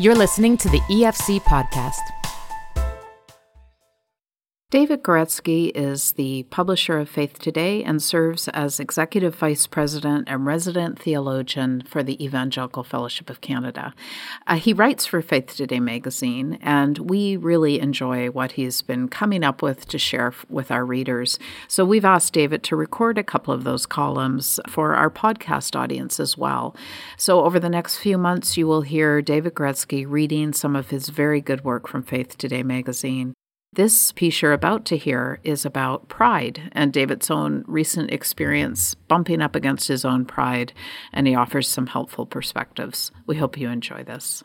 You're listening to the EFC podcast. David Guretzki is the publisher of Faith Today and serves as Executive Vice President and Resident Theologian for the Evangelical Fellowship of Canada. Uh, he writes for Faith Today magazine, and we really enjoy what he's been coming up with to share with our readers. So we've asked David to record a couple of those columns for our podcast audience as well. So over the next few months, you will hear David Guretzki reading some of his very good work from Faith Today magazine. This piece you're about to hear is about pride and David's own recent experience bumping up against his own pride, and he offers some helpful perspectives. We hope you enjoy this.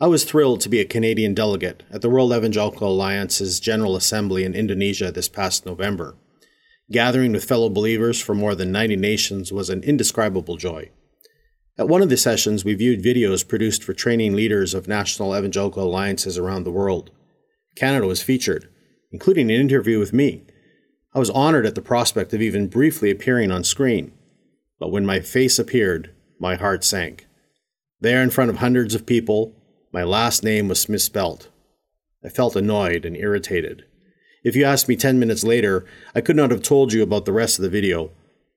I was thrilled to be a Canadian delegate at the World Evangelical Alliance's General Assembly in Indonesia this past November. Gathering with fellow believers from more than 90 nations was an indescribable joy. At one of the sessions, we viewed videos produced for training leaders of national evangelical alliances around the world. Canada was featured, including an interview with me. I was honored at the prospect of even briefly appearing on screen. But when my face appeared, my heart sank. There, in front of hundreds of people, my last name was misspelt. I felt annoyed and irritated. If you asked me 10 minutes later, I could not have told you about the rest of the video.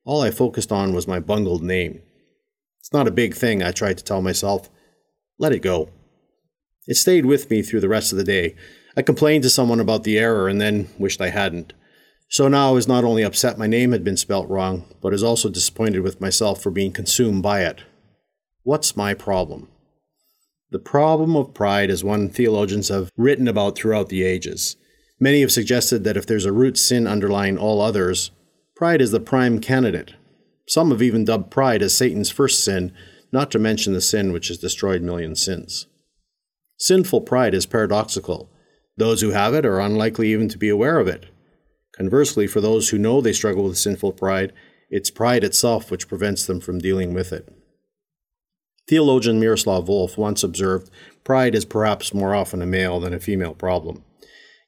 All I focused on was my bungled name. It's not a big thing, I tried to tell myself. Let it go. It stayed with me through the rest of the day, I complained to someone about the error and then wished I hadn't. So now I was not only upset my name had been spelt wrong, but is also disappointed with myself for being consumed by it. What's my problem? The problem of pride is one theologians have written about throughout the ages. Many have suggested that if there's a root sin underlying all others, pride is the prime candidate. Some have even dubbed pride as Satan's first sin, not to mention the sin which has destroyed millions since. Sinful pride is paradoxical. Those who have it are unlikely even to be aware of it. Conversely, for those who know they struggle with sinful pride, it's pride itself which prevents them from dealing with it. Theologian Miroslav Volf once observed pride is perhaps more often a male than a female problem.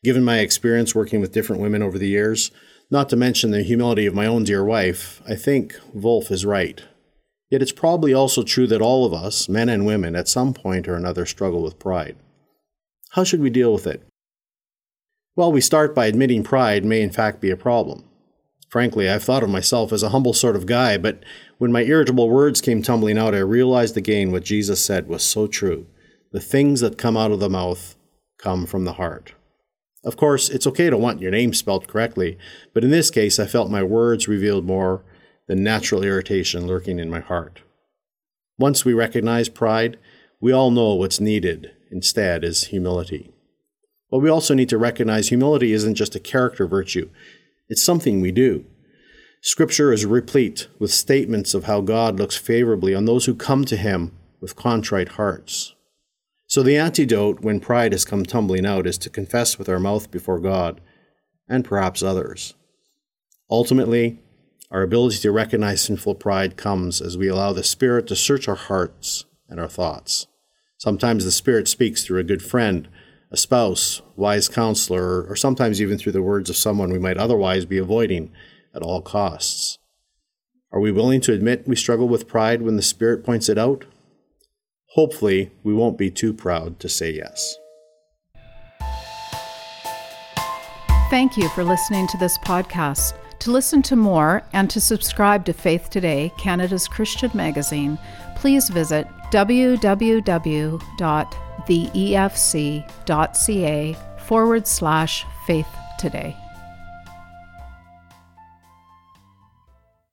Given my experience working with different women over the years, not to mention the humility of my own dear wife, I think Volf is right. Yet it's probably also true that all of us, men and women, at some point or another struggle with pride. How should we deal with it? Well, we start by admitting pride may in fact be a problem. Frankly, I've thought of myself as a humble sort of guy, but when my irritable words came tumbling out, I realized again what Jesus said was so true. The things that come out of the mouth come from the heart. Of course, it's okay to want your name spelled correctly, but in this case, I felt my words revealed more than natural irritation lurking in my heart. Once we recognize pride, we all know what's needed instead is humility. But we also need to recognize humility isn't just a character virtue, it's something we do. Scripture is replete with statements of how God looks favorably on those who come to Him with contrite hearts. So the antidote when pride has come tumbling out is to confess with our mouth before God and perhaps others. Ultimately, our ability to recognize sinful pride comes as we allow the Spirit to search our hearts and our thoughts. Sometimes the Spirit speaks through a good friend a spouse, wise counselor, or sometimes even through the words of someone we might otherwise be avoiding at all costs. Are we willing to admit we struggle with pride when the Spirit points it out? Hopefully, we won't be too proud to say yes. Thank you for listening to this podcast. To listen to more and to subscribe to Faith Today, Canada's Christian magazine, please visit www.theefc.ca forward slash faith today.